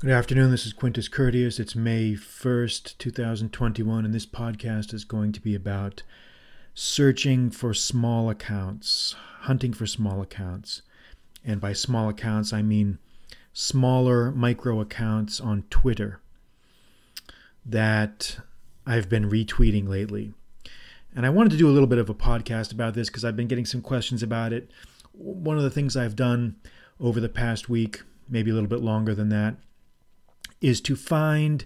Good afternoon. This is Quintus Curtius. It's May 1st, 2021, and this podcast is going to be about searching for small accounts, hunting for small accounts. And by small accounts, I mean smaller micro accounts on Twitter that I've been retweeting lately. And I wanted to do a little bit of a podcast about this because I've been getting some questions about it. One of the things I've done over the past week, maybe a little bit longer than that, is to find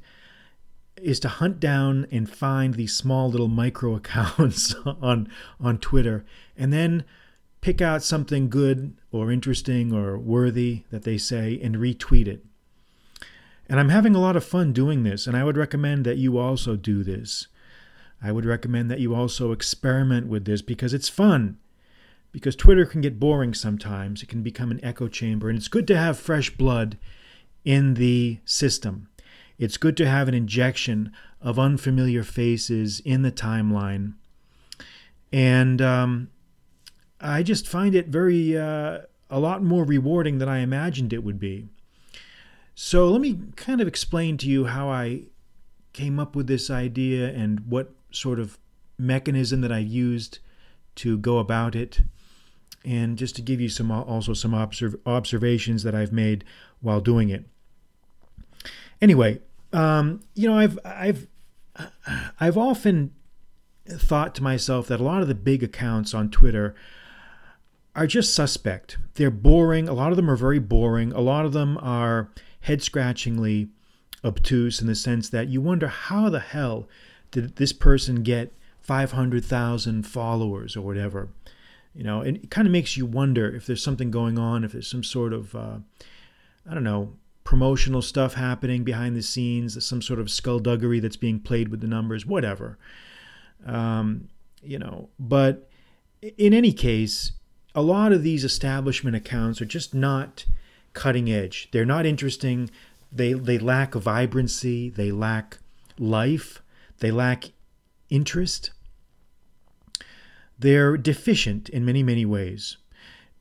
is to hunt down and find these small little micro accounts on on Twitter and then pick out something good or interesting or worthy that they say and retweet it. And I'm having a lot of fun doing this and I would recommend that you also do this. I would recommend that you also experiment with this because it's fun. Because Twitter can get boring sometimes. It can become an echo chamber and it's good to have fresh blood in the system. It's good to have an injection of unfamiliar faces in the timeline. And um, I just find it very, uh, a lot more rewarding than I imagined it would be. So let me kind of explain to you how I came up with this idea and what sort of mechanism that I used to go about it and just to give you some also some observ- observations that I've made while doing it. Anyway, um, you know, I've I've I've often thought to myself that a lot of the big accounts on Twitter are just suspect. They're boring. A lot of them are very boring. A lot of them are head scratchingly obtuse in the sense that you wonder how the hell did this person get 500,000 followers or whatever. You know, it kind of makes you wonder if there's something going on, if there's some sort of, uh, I don't know, promotional stuff happening behind the scenes, some sort of skullduggery that's being played with the numbers, whatever. Um, you know, but in any case, a lot of these establishment accounts are just not cutting edge. They're not interesting. They they lack vibrancy. They lack life. They lack interest. They're deficient in many, many ways.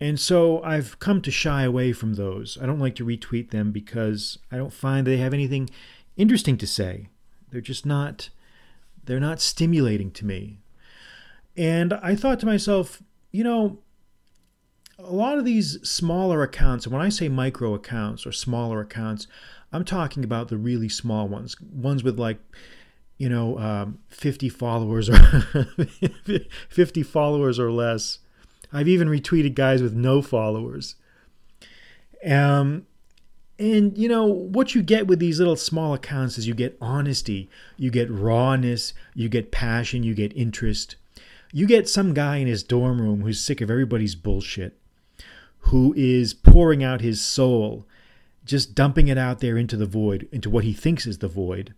And so I've come to shy away from those. I don't like to retweet them because I don't find they have anything interesting to say. They're just not they're not stimulating to me. And I thought to myself, you know, a lot of these smaller accounts, and when I say micro accounts or smaller accounts, I'm talking about the really small ones, ones with like you know, um, 50 followers or 50 followers or less. I've even retweeted guys with no followers. Um, and you know what you get with these little small accounts is you get honesty, you get rawness, you get passion, you get interest. You get some guy in his dorm room who's sick of everybody's bullshit, who is pouring out his soul, just dumping it out there into the void, into what he thinks is the void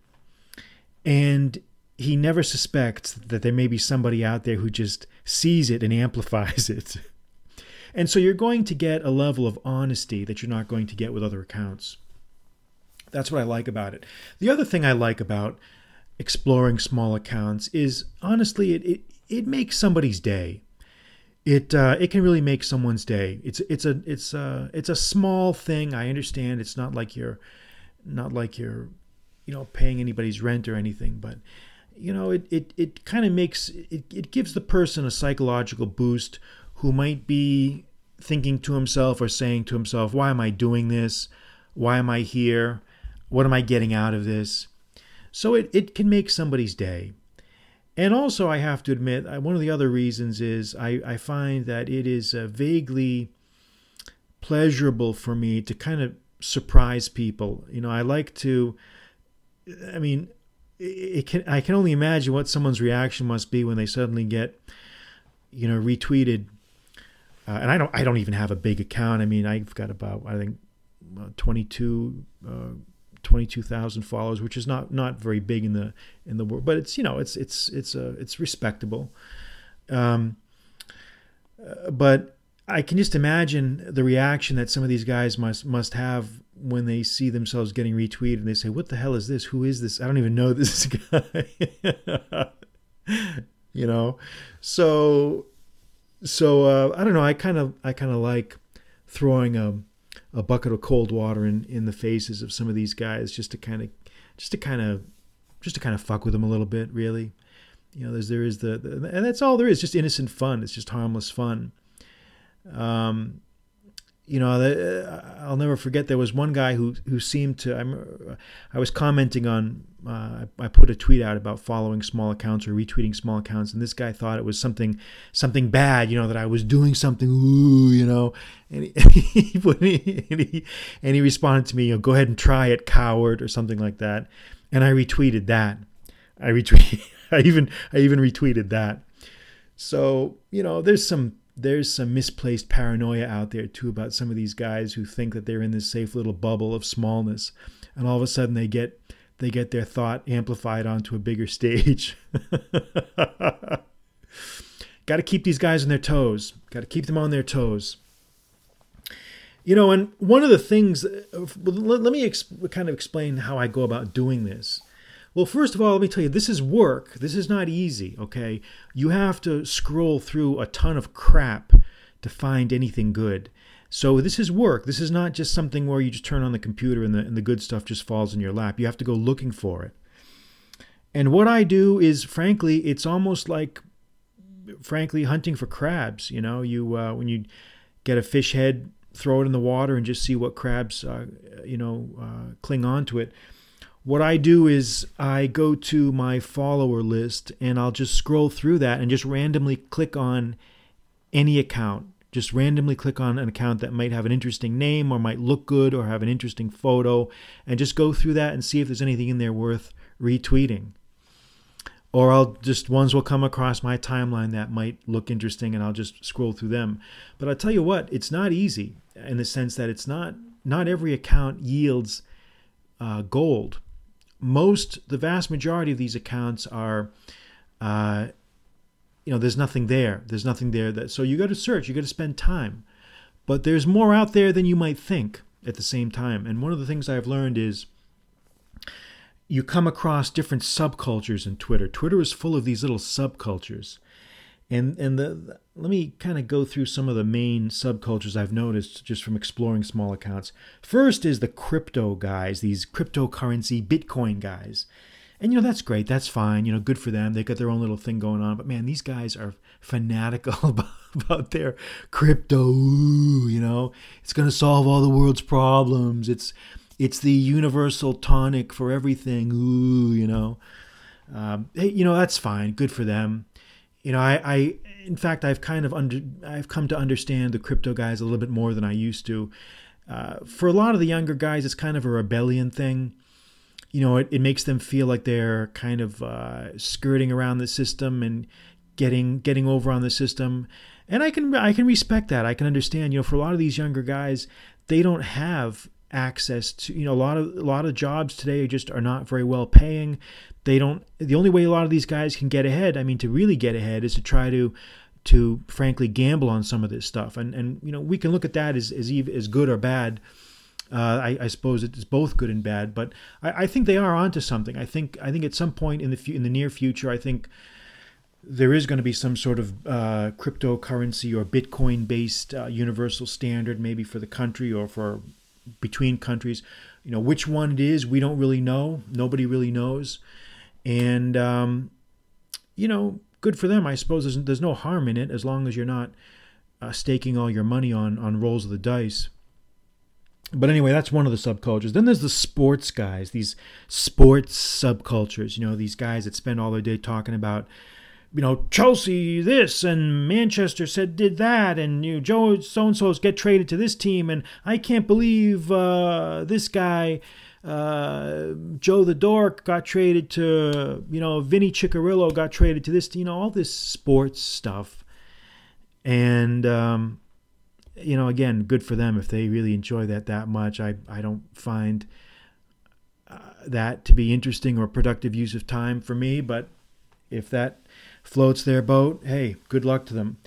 and he never suspects that there may be somebody out there who just sees it and amplifies it. And so you're going to get a level of honesty that you're not going to get with other accounts. That's what I like about it. The other thing I like about exploring small accounts is honestly, it, it, it makes somebody's day. It uh, it can really make someone's day. It's it's a it's a it's a small thing. I understand. It's not like you're not like you're you know paying anybody's rent or anything but you know it it, it kind of makes it, it gives the person a psychological boost who might be thinking to himself or saying to himself why am i doing this? Why am i here? What am i getting out of this? So it, it can make somebody's day. And also i have to admit one of the other reasons is i, I find that it is uh, vaguely pleasurable for me to kind of surprise people. You know i like to I mean, it can I can only imagine what someone's reaction must be when they suddenly get, you know, retweeted. Uh, and I don't I don't even have a big account. I mean, I've got about I think uh, 22 uh, 22,000 followers, which is not not very big in the in the world, but it's you know it's it's it's a uh, it's respectable. Um, uh, but I can just imagine the reaction that some of these guys must must have when they see themselves getting retweeted and they say, "What the hell is this? Who is this? I don't even know this guy." you know, so so uh, I don't know. I kind of I kind of like throwing a a bucket of cold water in, in the faces of some of these guys just to kind of just to kind of just to kind of fuck with them a little bit really you know there's there is the, the and that's all there is just innocent fun it's just harmless fun um you know, uh, I'll never forget. There was one guy who who seemed to. I'm, I was commenting on. Uh, I put a tweet out about following small accounts or retweeting small accounts, and this guy thought it was something something bad. You know that I was doing something. Ooh, you know, and he, and he, and he responded to me, you know, "Go ahead and try it, coward," or something like that. And I retweeted that. I retweet. I even I even retweeted that. So you know, there's some there's some misplaced paranoia out there too about some of these guys who think that they're in this safe little bubble of smallness. And all of a sudden they get they get their thought amplified onto a bigger stage. Got to keep these guys on their toes. Got to keep them on their toes. You know and one of the things uh, let, me kind of explain how i go about doing this well, first of all, let me tell you, this is work. This is not easy, okay? You have to scroll through a ton of crap to find anything good. So this is work. This is not just something where you just turn on the computer and the, and the good stuff just falls in your lap. You have to go looking for it. And what I do is, frankly, it's almost like, frankly, hunting for crabs. You know, you uh, when you get a fish head, throw it in the water and just see what crabs, uh, you know, uh, cling on to it what I do is I go to my follower list and I'll just scroll through that and just randomly click on any account. Just randomly click on an account that might have an interesting name or might look good or have an interesting photo and just go through that and see if there's anything in there worth retweeting. Or I'll just ones will come across my timeline that might look interesting and I'll just scroll through them. But I'll tell you what, it's not easy in the sense that it's not not every account yields uh, gold most, the vast majority of these accounts are, uh, you know, there's nothing there. There's nothing there that. So you got to search. You got to spend time. But there's more out there than you might think at the same time. And one of the things I've learned is you come across different subcultures in Twitter. Twitter is full of these little subcultures. And and the, let me kind of go through some of the main subcultures I've noticed just from exploring small accounts. First is the crypto guys, these cryptocurrency Bitcoin guys. And you know that's great, that's fine, you know, good for them. They got their own little thing going on, but man, these guys are fanatical about, their crypto, you know. It's going to solve all the world's problems. It's it's the universal tonic for everything. Ooh, you know. Um, you know that's fine. Good for them you know, I, I, in fact, I've kind of under, I've come to understand the crypto guys a little bit more than I used to. Uh, for a lot of the younger guys, it's kind of a rebellion thing. You know, it, it makes them feel like they're kind of uh, skirting around the system and getting getting over on the system. And I can I can respect that. I can understand. You know, for a lot of these younger guys, they don't have access to you know a lot of a lot of jobs today just are not very well paying. They don't the only way a lot of these guys can get ahead i mean to really get ahead is to try to to frankly gamble on some of this stuff. And and you know we can look at that as as, as good or bad. Uh, I, I, suppose it's both good and bad, but I, I, think they are onto something. I think I think at some point in the in the near future, I think there is going to be some sort of uh, cryptocurrency or Bitcoin based uh, universal standard, maybe for the country or for between countries. You know which one it is, we don't really know. Nobody really knows and um, you know, good for them. I suppose there's, there's no harm in it as long as you're not uh, staking all your money on on rolls of the dice. But anyway, that's one of the subcultures. Then there's the sports guys, these sports subcultures. You know, these guys that spend all their day talking about, you know, Chelsea this and Manchester said did that, and you know, Joe so and so's get traded to this team, and I can't believe uh, this guy uh, Joe the Dork got traded to, you know, Vinny Ciccarello got traded to this, you know, all this sports stuff. And, um, you know, again, good for them if they really enjoy that that much. I, I don't find uh, that to be interesting or productive use of time for me, but if that floats their boat, hey, good luck to them.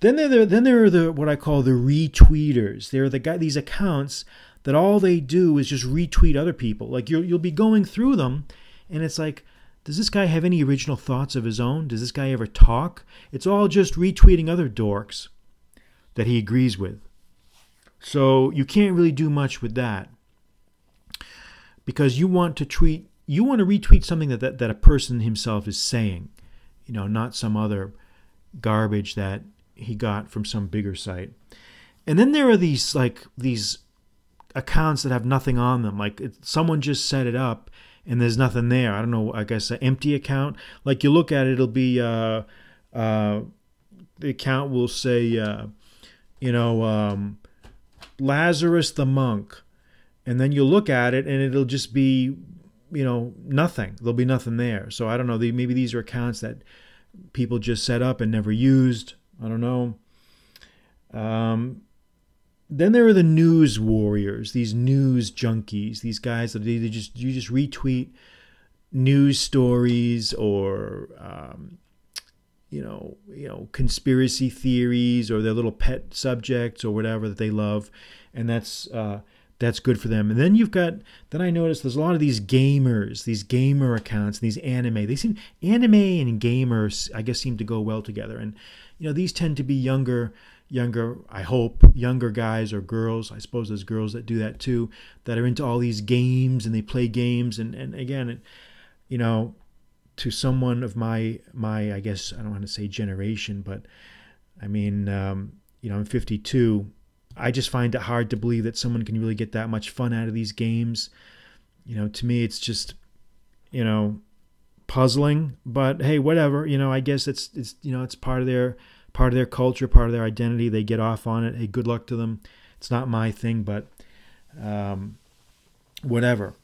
Then there, then there are the what I call the retweeters. There are the guy these accounts that all they do is just retweet other people. Like you'll you'll be going through them, and it's like, does this guy have any original thoughts of his own? Does this guy ever talk? It's all just retweeting other dorks that he agrees with. So you can't really do much with that because you want to tweet you want to retweet something that, that, that a person himself is saying, you know, not some other garbage that he got from some bigger site. And then there are these like these accounts that have nothing on them. Like it, someone just set it up and there's nothing there. I don't know. I guess an empty account. Like you look at it, it'll be uh, uh, the account will say, uh, you know, um, Lazarus the monk, and then you look at it and it'll just be, you know, nothing. There'll be nothing there. So I don't know. maybe these are accounts that people just set up and never used. I don't know. Um, then there are the news warriors, these news junkies, these guys that they, they just you just retweet news stories or um, you know you know conspiracy theories or their little pet subjects or whatever that they love, and that's uh, that's good for them. And then you've got then I noticed there's a lot of these gamers, these gamer accounts, and these anime. They seem anime and gamers I guess seem to go well together, and you know these tend to be younger younger, I hope, younger guys or girls. I suppose there's girls that do that too, that are into all these games and they play games. And, and again, it, you know, to someone of my, my, I guess, I don't want to say generation, but I mean, um, you know, I'm 52. I just find it hard to believe that someone can really get that much fun out of these games. You know, to me, it's just, you know, puzzling, but hey, whatever, you know, I guess it's, it's, you know, it's part of their, part of their culture, part of their identity. They get off on it. Hey, good luck to them. It's not my thing, but um, whatever.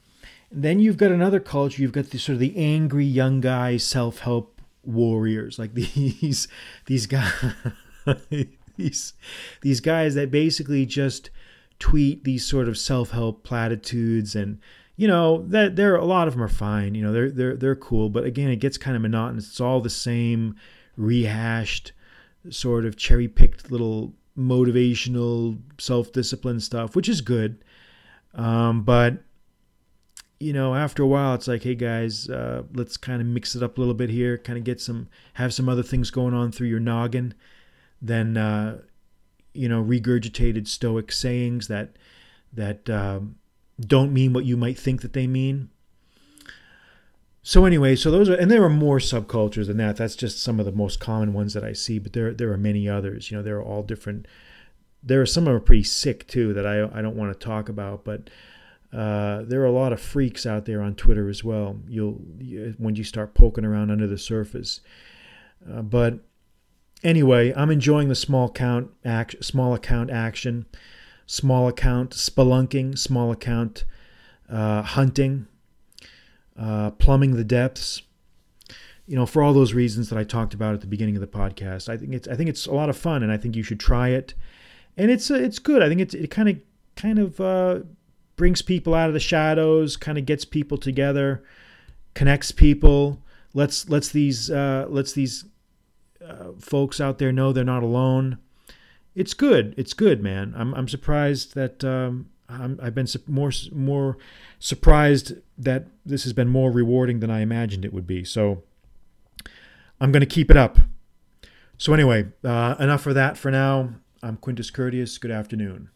And then you've got another culture. You've got the sort of the angry young guys, self-help warriors, like these these guys these these guys that basically just tweet these sort of self-help platitudes and you know that there a lot of them are fine you know they're they're they're cool. But again it gets kind of monotonous. It's all the same rehashed sort of cherry picked little motivational self discipline stuff, which is good. Um, but you know, after a while, it's like, hey guys, uh, let's kind of mix it up a little bit here, kind of get some, have some other things going on through your noggin than, uh, you know, regurgitated Stoic sayings that that um, don't mean what you might think that they mean. So anyway, so those are, and there are more subcultures than that. That's just some of the most common ones that I see, but there there are many others. You know, they're all different. There are some are pretty sick too that I I don't want to talk about, but uh, there are a lot of freaks out there on Twitter as well. You'll you, when you start poking around under the surface. Uh, but anyway, I'm enjoying the small count act, small account action, small account spelunking, small account uh, hunting uh, plumbing the depths. You know, for all those reasons that I talked about at the beginning of the podcast, I think it's I think it's a lot of fun, and I think you should try it. And it's uh, it's good. I think it's, it kind of kind of uh, brings people out of the shadows, kind of gets people together, connects people, lets lets these uh, lets these uh, folks out there know they're not alone. It's good. It's good, man. I'm I'm surprised that um, i have been more more surprised that this has been more rewarding than I imagined it would be. So I'm going to keep it up. So anyway, uh, enough for that for now. I'm Quintus Curtius. Good afternoon.